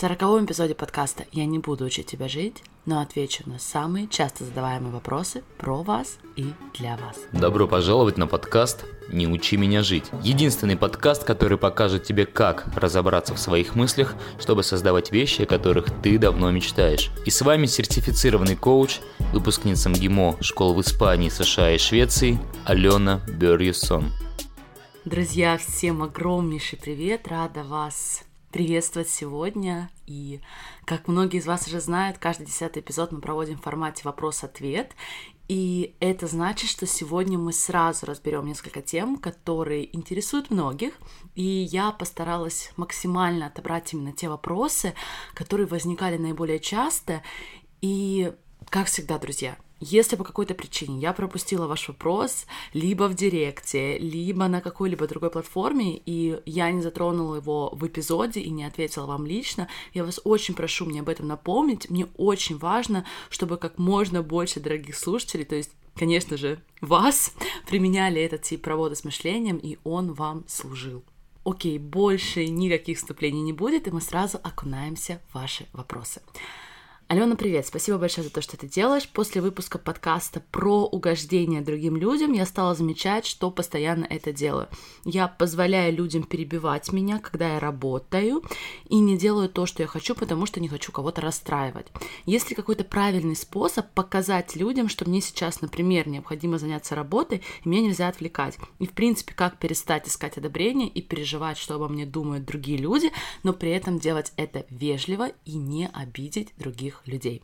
сороковом эпизоде подкаста я не буду учить тебя жить, но отвечу на самые часто задаваемые вопросы про вас и для вас. Добро пожаловать на подкаст «Не учи меня жить». Единственный подкаст, который покажет тебе, как разобраться в своих мыслях, чтобы создавать вещи, о которых ты давно мечтаешь. И с вами сертифицированный коуч, выпускница МГИМО школ в Испании, США и Швеции Алена Берьюсон. Друзья, всем огромнейший привет, рада вас приветствовать сегодня. И, как многие из вас уже знают, каждый десятый эпизод мы проводим в формате вопрос-ответ. И это значит, что сегодня мы сразу разберем несколько тем, которые интересуют многих. И я постаралась максимально отобрать именно те вопросы, которые возникали наиболее часто. И, как всегда, друзья, если по какой-то причине я пропустила ваш вопрос либо в директе, либо на какой-либо другой платформе, и я не затронула его в эпизоде и не ответила вам лично, я вас очень прошу мне об этом напомнить. Мне очень важно, чтобы как можно больше дорогих слушателей, то есть конечно же, вас применяли этот тип работы с мышлением, и он вам служил. Окей, больше никаких вступлений не будет, и мы сразу окунаемся в ваши вопросы. Алена, привет! Спасибо большое за то, что ты делаешь. После выпуска подкаста про угождение другим людям я стала замечать, что постоянно это делаю. Я позволяю людям перебивать меня, когда я работаю, и не делаю то, что я хочу, потому что не хочу кого-то расстраивать. Есть ли какой-то правильный способ показать людям, что мне сейчас, например, необходимо заняться работой, и меня нельзя отвлекать? И, в принципе, как перестать искать одобрение и переживать, что обо мне думают другие люди, но при этом делать это вежливо и не обидеть других людей.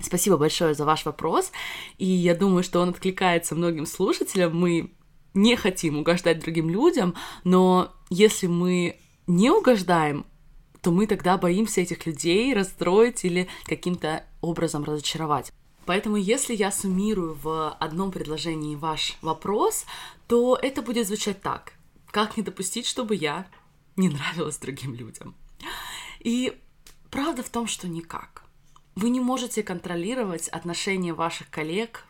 Спасибо большое за ваш вопрос, и я думаю, что он откликается многим слушателям. Мы не хотим угождать другим людям, но если мы не угождаем, то мы тогда боимся этих людей расстроить или каким-то образом разочаровать. Поэтому если я суммирую в одном предложении ваш вопрос, то это будет звучать так. Как не допустить, чтобы я не нравилась другим людям? И правда в том, что никак. Вы не можете контролировать отношения ваших коллег,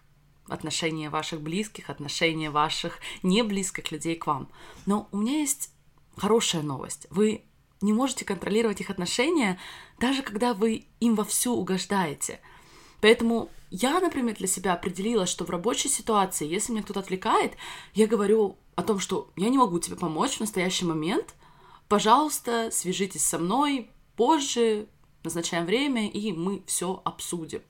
отношения ваших близких, отношения ваших неблизких людей к вам. Но у меня есть хорошая новость. Вы не можете контролировать их отношения, даже когда вы им вовсю угождаете. Поэтому я, например, для себя определила, что в рабочей ситуации, если меня кто-то отвлекает, я говорю о том, что я не могу тебе помочь в настоящий момент, пожалуйста, свяжитесь со мной позже, назначаем время, и мы все обсудим.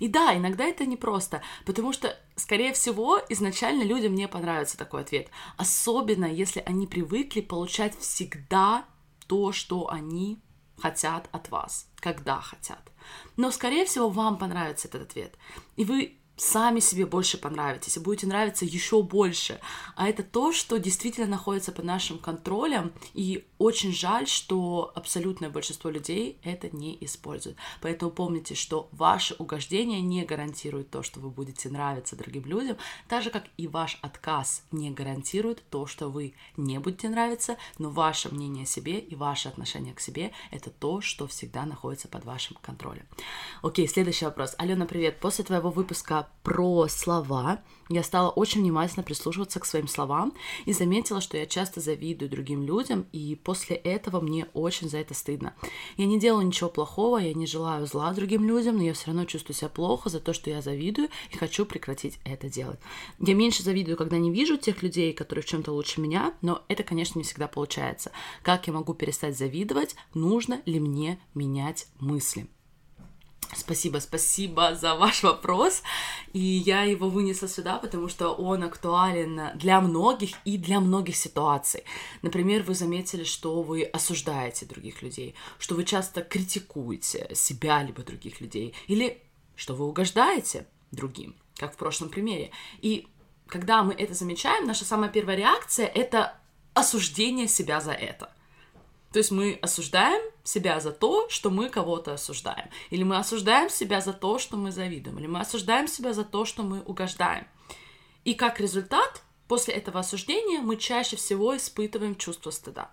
И да, иногда это непросто, потому что, скорее всего, изначально людям не понравится такой ответ. Особенно, если они привыкли получать всегда то, что они хотят от вас, когда хотят. Но, скорее всего, вам понравится этот ответ. И вы сами себе больше понравитесь и будете нравиться еще больше. А это то, что действительно находится под нашим контролем, и очень жаль, что абсолютное большинство людей это не используют. Поэтому помните, что ваше угождение не гарантирует то, что вы будете нравиться другим людям, так же как и ваш отказ не гарантирует то, что вы не будете нравиться, но ваше мнение о себе и ваше отношение к себе это то, что всегда находится под вашим контролем. Окей, следующий вопрос. Алена, привет. После твоего выпуска про слова, я стала очень внимательно прислушиваться к своим словам и заметила, что я часто завидую другим людям, и после этого мне очень за это стыдно. Я не делаю ничего плохого, я не желаю зла другим людям, но я все равно чувствую себя плохо за то, что я завидую, и хочу прекратить это делать. Я меньше завидую, когда не вижу тех людей, которые в чем-то лучше меня, но это, конечно, не всегда получается. Как я могу перестать завидовать? Нужно ли мне менять мысли? Спасибо, спасибо за ваш вопрос. И я его вынесла сюда, потому что он актуален для многих и для многих ситуаций. Например, вы заметили, что вы осуждаете других людей, что вы часто критикуете себя либо других людей, или что вы угождаете другим, как в прошлом примере. И когда мы это замечаем, наша самая первая реакция — это осуждение себя за это — то есть мы осуждаем себя за то, что мы кого-то осуждаем. Или мы осуждаем себя за то, что мы завидуем. Или мы осуждаем себя за то, что мы угождаем. И как результат, после этого осуждения мы чаще всего испытываем чувство стыда.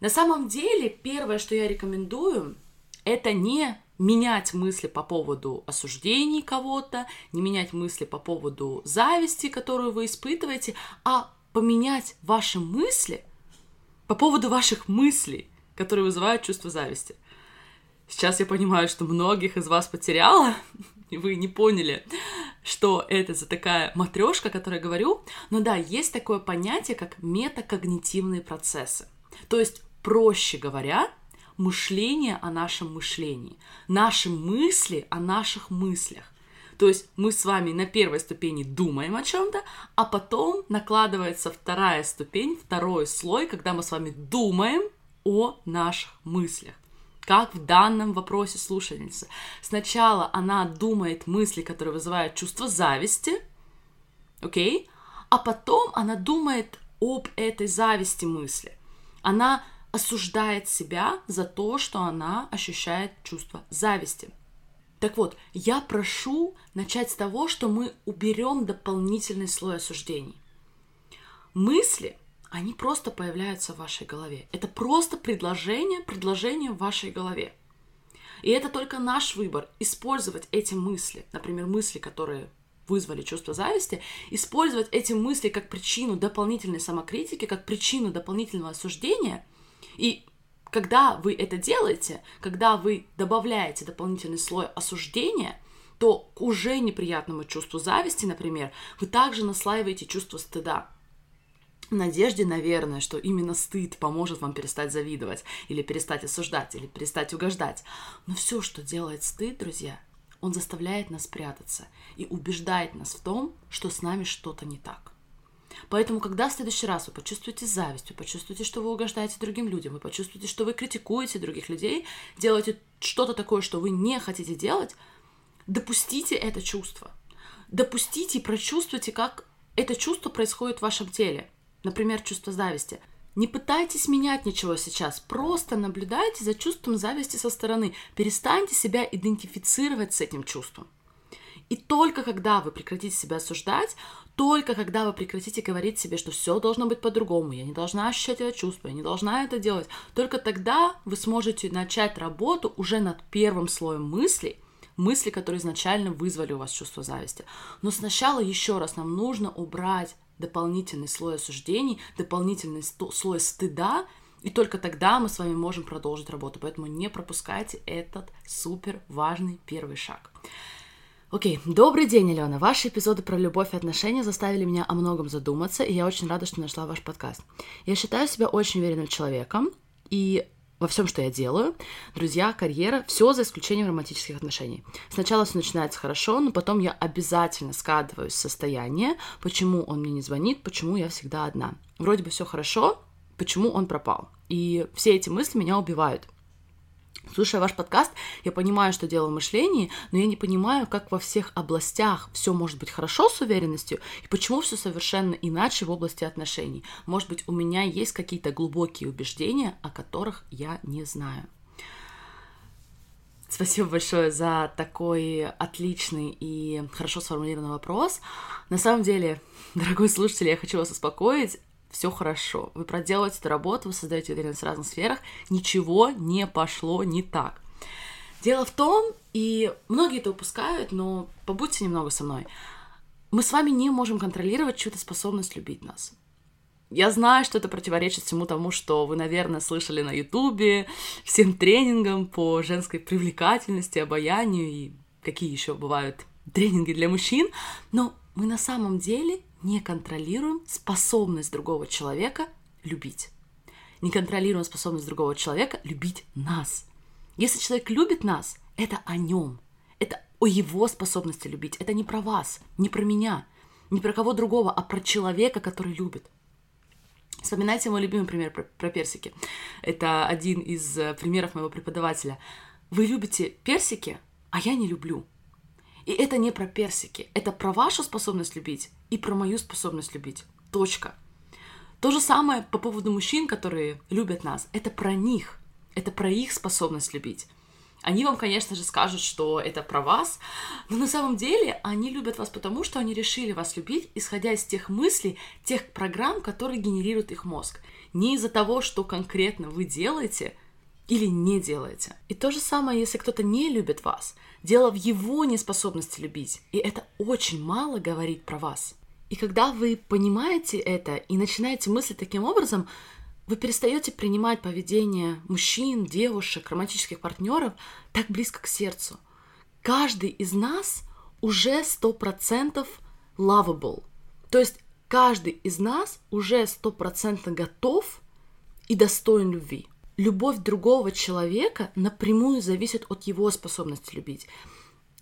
На самом деле, первое, что я рекомендую, это не менять мысли по поводу осуждений кого-то, не менять мысли по поводу зависти, которую вы испытываете, а поменять ваши мысли по поводу ваших мыслей, которые вызывают чувство зависти. Сейчас я понимаю, что многих из вас потеряла, и вы не поняли, что это за такая матрешка, о которой я говорю. Но да, есть такое понятие, как метакогнитивные процессы. То есть, проще говоря, мышление о нашем мышлении, наши мысли о наших мыслях. То есть мы с вами на первой ступени думаем о чем-то, а потом накладывается вторая ступень, второй слой, когда мы с вами думаем о наших мыслях как в данном вопросе слушательницы. Сначала она думает мысли, которые вызывают чувство зависти, окей, okay? а потом она думает об этой зависти мысли. Она осуждает себя за то, что она ощущает чувство зависти. Так вот, я прошу начать с того, что мы уберем дополнительный слой осуждений. Мысли они просто появляются в вашей голове. Это просто предложение, предложение в вашей голове. И это только наш выбор использовать эти мысли, например, мысли, которые вызвали чувство зависти, использовать эти мысли как причину дополнительной самокритики, как причину дополнительного осуждения. И когда вы это делаете, когда вы добавляете дополнительный слой осуждения, то к уже неприятному чувству зависти, например, вы также наслаиваете чувство стыда надежде, наверное, что именно стыд поможет вам перестать завидовать, или перестать осуждать, или перестать угождать. Но все, что делает стыд, друзья, он заставляет нас прятаться и убеждает нас в том, что с нами что-то не так. Поэтому, когда в следующий раз вы почувствуете зависть, вы почувствуете, что вы угождаете другим людям, вы почувствуете, что вы критикуете других людей, делаете что-то такое, что вы не хотите делать, допустите это чувство. Допустите и прочувствуйте, как это чувство происходит в вашем теле. Например, чувство зависти. Не пытайтесь менять ничего сейчас, просто наблюдайте за чувством зависти со стороны. Перестаньте себя идентифицировать с этим чувством. И только когда вы прекратите себя осуждать, только когда вы прекратите говорить себе, что все должно быть по-другому, я не должна ощущать это чувство, я не должна это делать, только тогда вы сможете начать работу уже над первым слоем мыслей, мысли, которые изначально вызвали у вас чувство зависти. Но сначала еще раз нам нужно убрать дополнительный слой осуждений, дополнительный слой стыда, и только тогда мы с вами можем продолжить работу. Поэтому не пропускайте этот супер важный первый шаг. Окей, okay. добрый день, Алена. Ваши эпизоды про любовь и отношения заставили меня о многом задуматься, и я очень рада, что нашла ваш подкаст. Я считаю себя очень уверенным человеком, и во всем, что я делаю. Друзья, карьера, все за исключением романтических отношений. Сначала все начинается хорошо, но потом я обязательно скатываюсь в состояние, почему он мне не звонит, почему я всегда одна. Вроде бы все хорошо, почему он пропал. И все эти мысли меня убивают. Слушая ваш подкаст, я понимаю, что дело в мышлении, но я не понимаю, как во всех областях все может быть хорошо с уверенностью, и почему все совершенно иначе в области отношений. Может быть, у меня есть какие-то глубокие убеждения, о которых я не знаю. Спасибо большое за такой отличный и хорошо сформулированный вопрос. На самом деле, дорогой слушатель, я хочу вас успокоить все хорошо. Вы проделываете эту работу, вы создаете уверенность в разных сферах, ничего не пошло не так. Дело в том, и многие это упускают, но побудьте немного со мной. Мы с вами не можем контролировать чью-то способность любить нас. Я знаю, что это противоречит всему тому, что вы, наверное, слышали на Ютубе, всем тренингам по женской привлекательности, обаянию и какие еще бывают тренинги для мужчин, но мы на самом деле не контролируем способность другого человека любить. Не контролируем способность другого человека любить нас. Если человек любит нас, это о нем. Это о его способности любить. Это не про вас, не про меня, не про кого другого, а про человека, который любит. Вспоминайте мой любимый пример про, про персики. Это один из э, примеров моего преподавателя. Вы любите персики, а я не люблю. И это не про персики, это про вашу способность любить и про мою способность любить. Точка. То же самое по поводу мужчин, которые любят нас. Это про них. Это про их способность любить. Они вам, конечно же, скажут, что это про вас, но на самом деле они любят вас потому, что они решили вас любить, исходя из тех мыслей, тех программ, которые генерирует их мозг. Не из-за того, что конкретно вы делаете или не делаете. И то же самое, если кто-то не любит вас. Дело в его неспособности любить. И это очень мало говорит про вас. И когда вы понимаете это и начинаете мыслить таким образом, вы перестаете принимать поведение мужчин, девушек, романтических партнеров так близко к сердцу. Каждый из нас уже сто процентов lovable. То есть каждый из нас уже стопроцентно готов и достоин любви. Любовь другого человека напрямую зависит от его способности любить.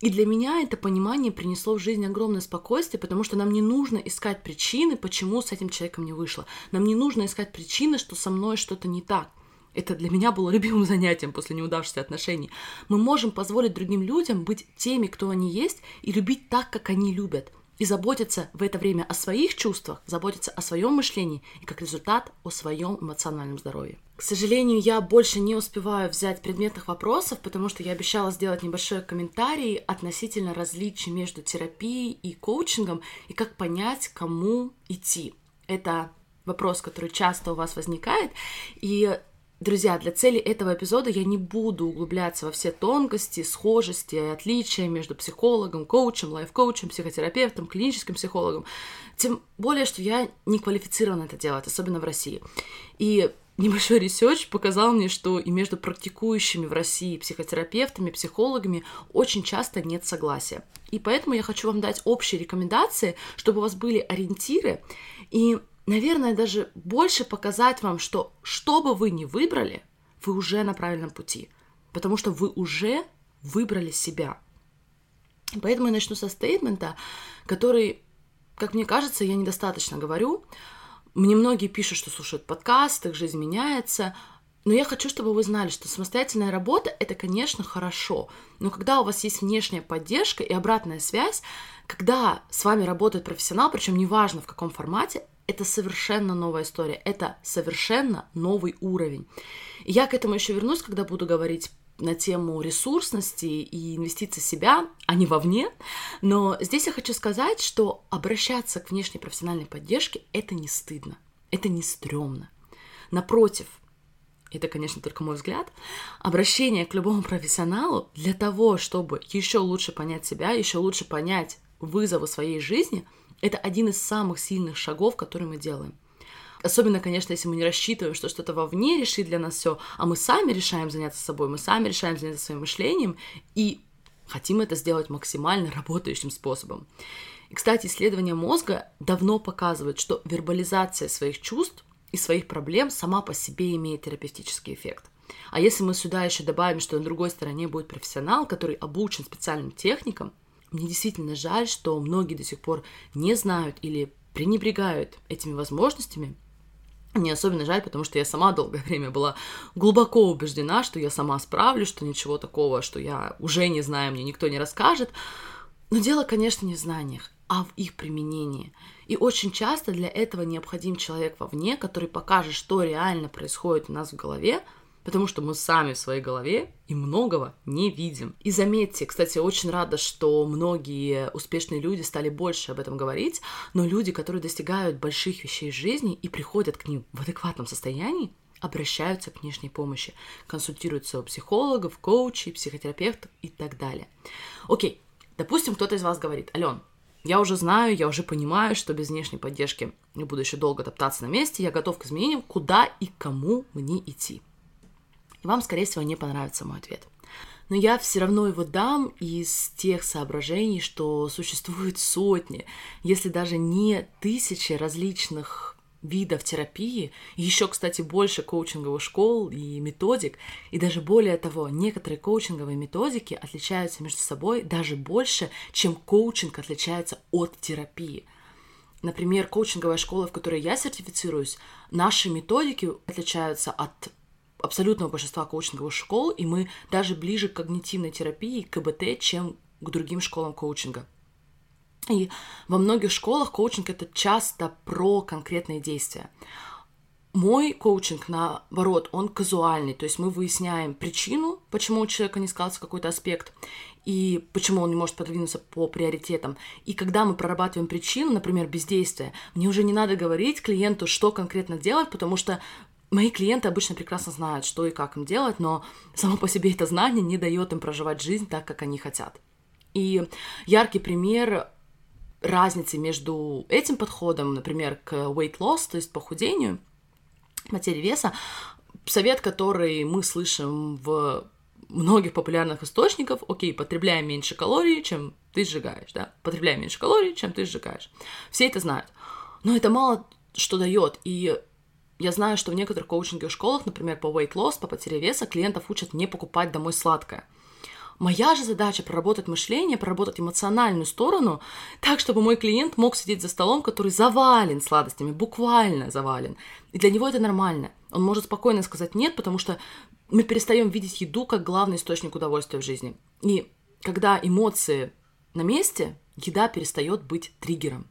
И для меня это понимание принесло в жизнь огромное спокойствие, потому что нам не нужно искать причины, почему с этим человеком не вышло. Нам не нужно искать причины, что со мной что-то не так. Это для меня было любимым занятием после неудавшихся отношений. Мы можем позволить другим людям быть теми, кто они есть, и любить так, как они любят и заботиться в это время о своих чувствах, заботиться о своем мышлении и как результат о своем эмоциональном здоровье. К сожалению, я больше не успеваю взять предметных вопросов, потому что я обещала сделать небольшой комментарий относительно различий между терапией и коучингом и как понять, кому идти. Это вопрос, который часто у вас возникает, и Друзья, для цели этого эпизода я не буду углубляться во все тонкости, схожести отличия между психологом, коучем, лайф-коучем, психотерапевтом, клиническим психологом. Тем более, что я не квалифицирована это делать, особенно в России. И небольшой research показал мне, что и между практикующими в России психотерапевтами, психологами очень часто нет согласия. И поэтому я хочу вам дать общие рекомендации, чтобы у вас были ориентиры, и наверное, даже больше показать вам, что что бы вы ни выбрали, вы уже на правильном пути, потому что вы уже выбрали себя. Поэтому я начну со стейтмента, который, как мне кажется, я недостаточно говорю. Мне многие пишут, что слушают подкаст, их жизнь меняется, но я хочу, чтобы вы знали, что самостоятельная работа — это, конечно, хорошо, но когда у вас есть внешняя поддержка и обратная связь, когда с вами работает профессионал, причем неважно в каком формате, это совершенно новая история, это совершенно новый уровень. И я к этому еще вернусь, когда буду говорить на тему ресурсности и инвестиций в себя, а не вовне. Но здесь я хочу сказать, что обращаться к внешней профессиональной поддержке — это не стыдно, это не стрёмно. Напротив, это, конечно, только мой взгляд, обращение к любому профессионалу для того, чтобы еще лучше понять себя, еще лучше понять вызовы своей жизни — это один из самых сильных шагов, которые мы делаем. Особенно, конечно, если мы не рассчитываем, что что-то вовне решит для нас все, а мы сами решаем заняться собой, мы сами решаем заняться своим мышлением и хотим это сделать максимально работающим способом. И, кстати, исследования мозга давно показывают, что вербализация своих чувств и своих проблем сама по себе имеет терапевтический эффект. А если мы сюда еще добавим, что на другой стороне будет профессионал, который обучен специальным техникам, мне действительно жаль, что многие до сих пор не знают или пренебрегают этими возможностями. Мне особенно жаль, потому что я сама долгое время была глубоко убеждена, что я сама справлюсь, что ничего такого, что я уже не знаю, мне никто не расскажет. Но дело, конечно, не в знаниях, а в их применении. И очень часто для этого необходим человек вовне, который покажет, что реально происходит у нас в голове, потому что мы сами в своей голове и многого не видим. И заметьте, кстати, очень рада, что многие успешные люди стали больше об этом говорить, но люди, которые достигают больших вещей в жизни и приходят к ним в адекватном состоянии, обращаются к внешней помощи, консультируются у психологов, коучей, психотерапевтов и так далее. Окей, допустим, кто-то из вас говорит, Ален, я уже знаю, я уже понимаю, что без внешней поддержки я буду еще долго топтаться на месте, я готов к изменениям, куда и кому мне идти вам, скорее всего, не понравится мой ответ. Но я все равно его дам из тех соображений, что существует сотни, если даже не тысячи различных видов терапии, еще, кстати, больше коучинговых школ и методик, и даже более того, некоторые коучинговые методики отличаются между собой даже больше, чем коучинг отличается от терапии. Например, коучинговая школа, в которой я сертифицируюсь, наши методики отличаются от абсолютного большинства коучинговых школ, и мы даже ближе к когнитивной терапии, к КБТ, чем к другим школам коучинга. И во многих школах коучинг это часто про конкретные действия. Мой коучинг, наоборот, он казуальный, то есть мы выясняем причину, почему у человека не сказался какой-то аспект, и почему он не может подвинуться по приоритетам. И когда мы прорабатываем причину, например, бездействия, мне уже не надо говорить клиенту, что конкретно делать, потому что Мои клиенты обычно прекрасно знают, что и как им делать, но само по себе это знание не дает им проживать жизнь так, как они хотят. И яркий пример разницы между этим подходом, например, к weight loss, то есть похудению, потери веса, совет, который мы слышим в многих популярных источников, окей, потребляй меньше калорий, чем ты сжигаешь, да, потребляй меньше калорий, чем ты сжигаешь. Все это знают. Но это мало что дает, и я знаю, что в некоторых коучинговых школах, например, по weight loss, по потере веса, клиентов учат не покупать домой сладкое. Моя же задача проработать мышление, проработать эмоциональную сторону, так, чтобы мой клиент мог сидеть за столом, который завален сладостями, буквально завален. И для него это нормально. Он может спокойно сказать нет, потому что мы перестаем видеть еду как главный источник удовольствия в жизни. И когда эмоции на месте, еда перестает быть триггером.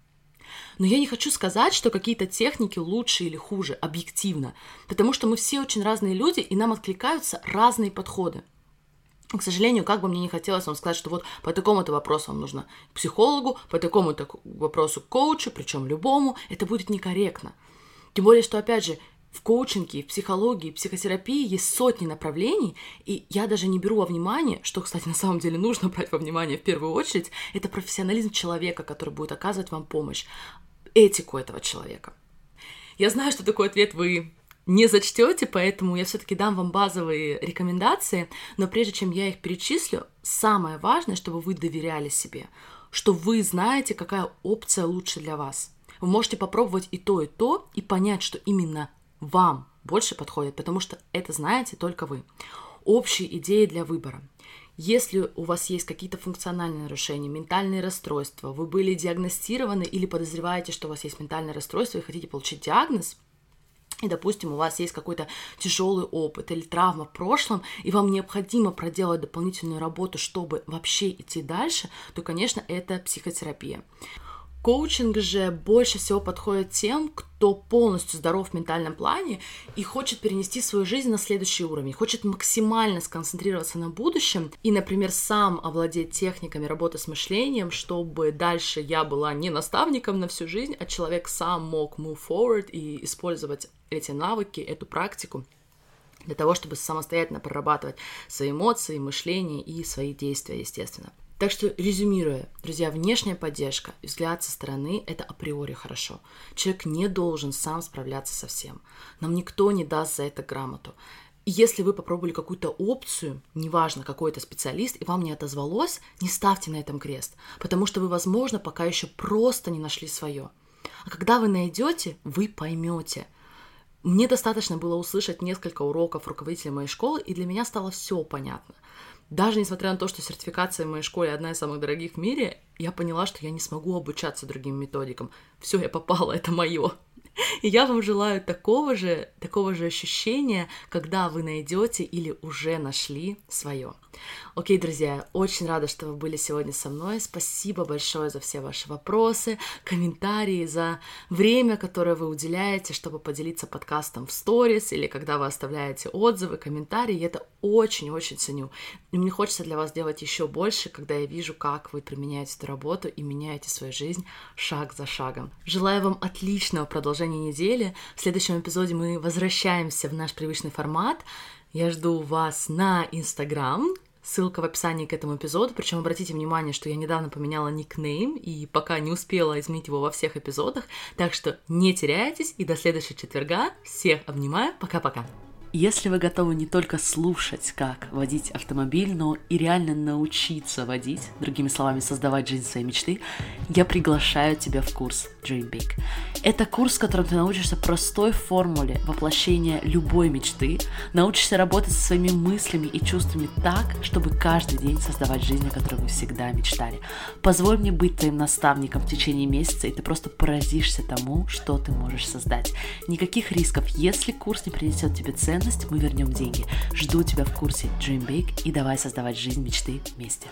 Но я не хочу сказать, что какие-то техники лучше или хуже, объективно, потому что мы все очень разные люди, и нам откликаются разные подходы. К сожалению, как бы мне не хотелось вам сказать, что вот по такому-то вопросу вам нужно к психологу, по такому-то вопросу к коучу, причем любому, это будет некорректно. Тем более, что, опять же, в коучинге, в психологии, в психотерапии есть сотни направлений, и я даже не беру во внимание, что, кстати, на самом деле нужно брать во внимание в первую очередь, это профессионализм человека, который будет оказывать вам помощь, этику этого человека. Я знаю, что такой ответ вы не зачтете, поэтому я все-таки дам вам базовые рекомендации, но прежде чем я их перечислю, самое важное, чтобы вы доверяли себе, что вы знаете, какая опция лучше для вас. Вы можете попробовать и то, и то, и понять, что именно вам больше подходит, потому что это знаете только вы. Общие идеи для выбора. Если у вас есть какие-то функциональные нарушения, ментальные расстройства, вы были диагностированы или подозреваете, что у вас есть ментальное расстройство и хотите получить диагноз, и, допустим, у вас есть какой-то тяжелый опыт или травма в прошлом, и вам необходимо проделать дополнительную работу, чтобы вообще идти дальше, то, конечно, это психотерапия. Коучинг же больше всего подходит тем, кто полностью здоров в ментальном плане и хочет перенести свою жизнь на следующий уровень, хочет максимально сконцентрироваться на будущем и, например, сам овладеть техниками работы с мышлением, чтобы дальше я была не наставником на всю жизнь, а человек сам мог move forward и использовать эти навыки, эту практику для того, чтобы самостоятельно прорабатывать свои эмоции, мышление и свои действия, естественно. Так что, резюмируя, друзья, внешняя поддержка и взгляд со стороны – это априори хорошо. Человек не должен сам справляться со всем. Нам никто не даст за это грамоту. И если вы попробовали какую-то опцию, неважно, какой это специалист, и вам не отозвалось, не ставьте на этом крест, потому что вы, возможно, пока еще просто не нашли свое. А когда вы найдете, вы поймете. Мне достаточно было услышать несколько уроков руководителя моей школы, и для меня стало все понятно – даже несмотря на то, что сертификация в моей школе одна из самых дорогих в мире, я поняла, что я не смогу обучаться другим методикам. Все, я попала, это мое. И я вам желаю такого же, такого же ощущения, когда вы найдете или уже нашли свое. Окей, друзья, очень рада, что вы были сегодня со мной. Спасибо большое за все ваши вопросы, комментарии, за время, которое вы уделяете, чтобы поделиться подкастом в сторис или когда вы оставляете отзывы, комментарии. Я это очень-очень ценю. И мне хочется для вас делать еще больше, когда я вижу, как вы применяете эту работу и меняете свою жизнь шаг за шагом. Желаю вам отличного продолжения недели. В следующем эпизоде мы возвращаемся в наш привычный формат. Я жду вас на Инстаграм, Ссылка в описании к этому эпизоду. Причем обратите внимание, что я недавно поменяла никнейм и пока не успела изменить его во всех эпизодах. Так что не теряйтесь и до следующего четверга. Всех обнимаю. Пока-пока. Если вы готовы не только слушать, как водить автомобиль, но и реально научиться водить, другими словами, создавать жизнь своей мечты, я приглашаю тебя в курс Dream Big. Это курс, в котором ты научишься простой формуле воплощения любой мечты, научишься работать со своими мыслями и чувствами так, чтобы каждый день создавать жизнь, о которой вы всегда мечтали. Позволь мне быть твоим наставником в течение месяца, и ты просто поразишься тому, что ты можешь создать. Никаких рисков, если курс не принесет тебе ценность, ценность, мы вернем деньги. Жду тебя в курсе Dream Big и давай создавать жизнь мечты вместе.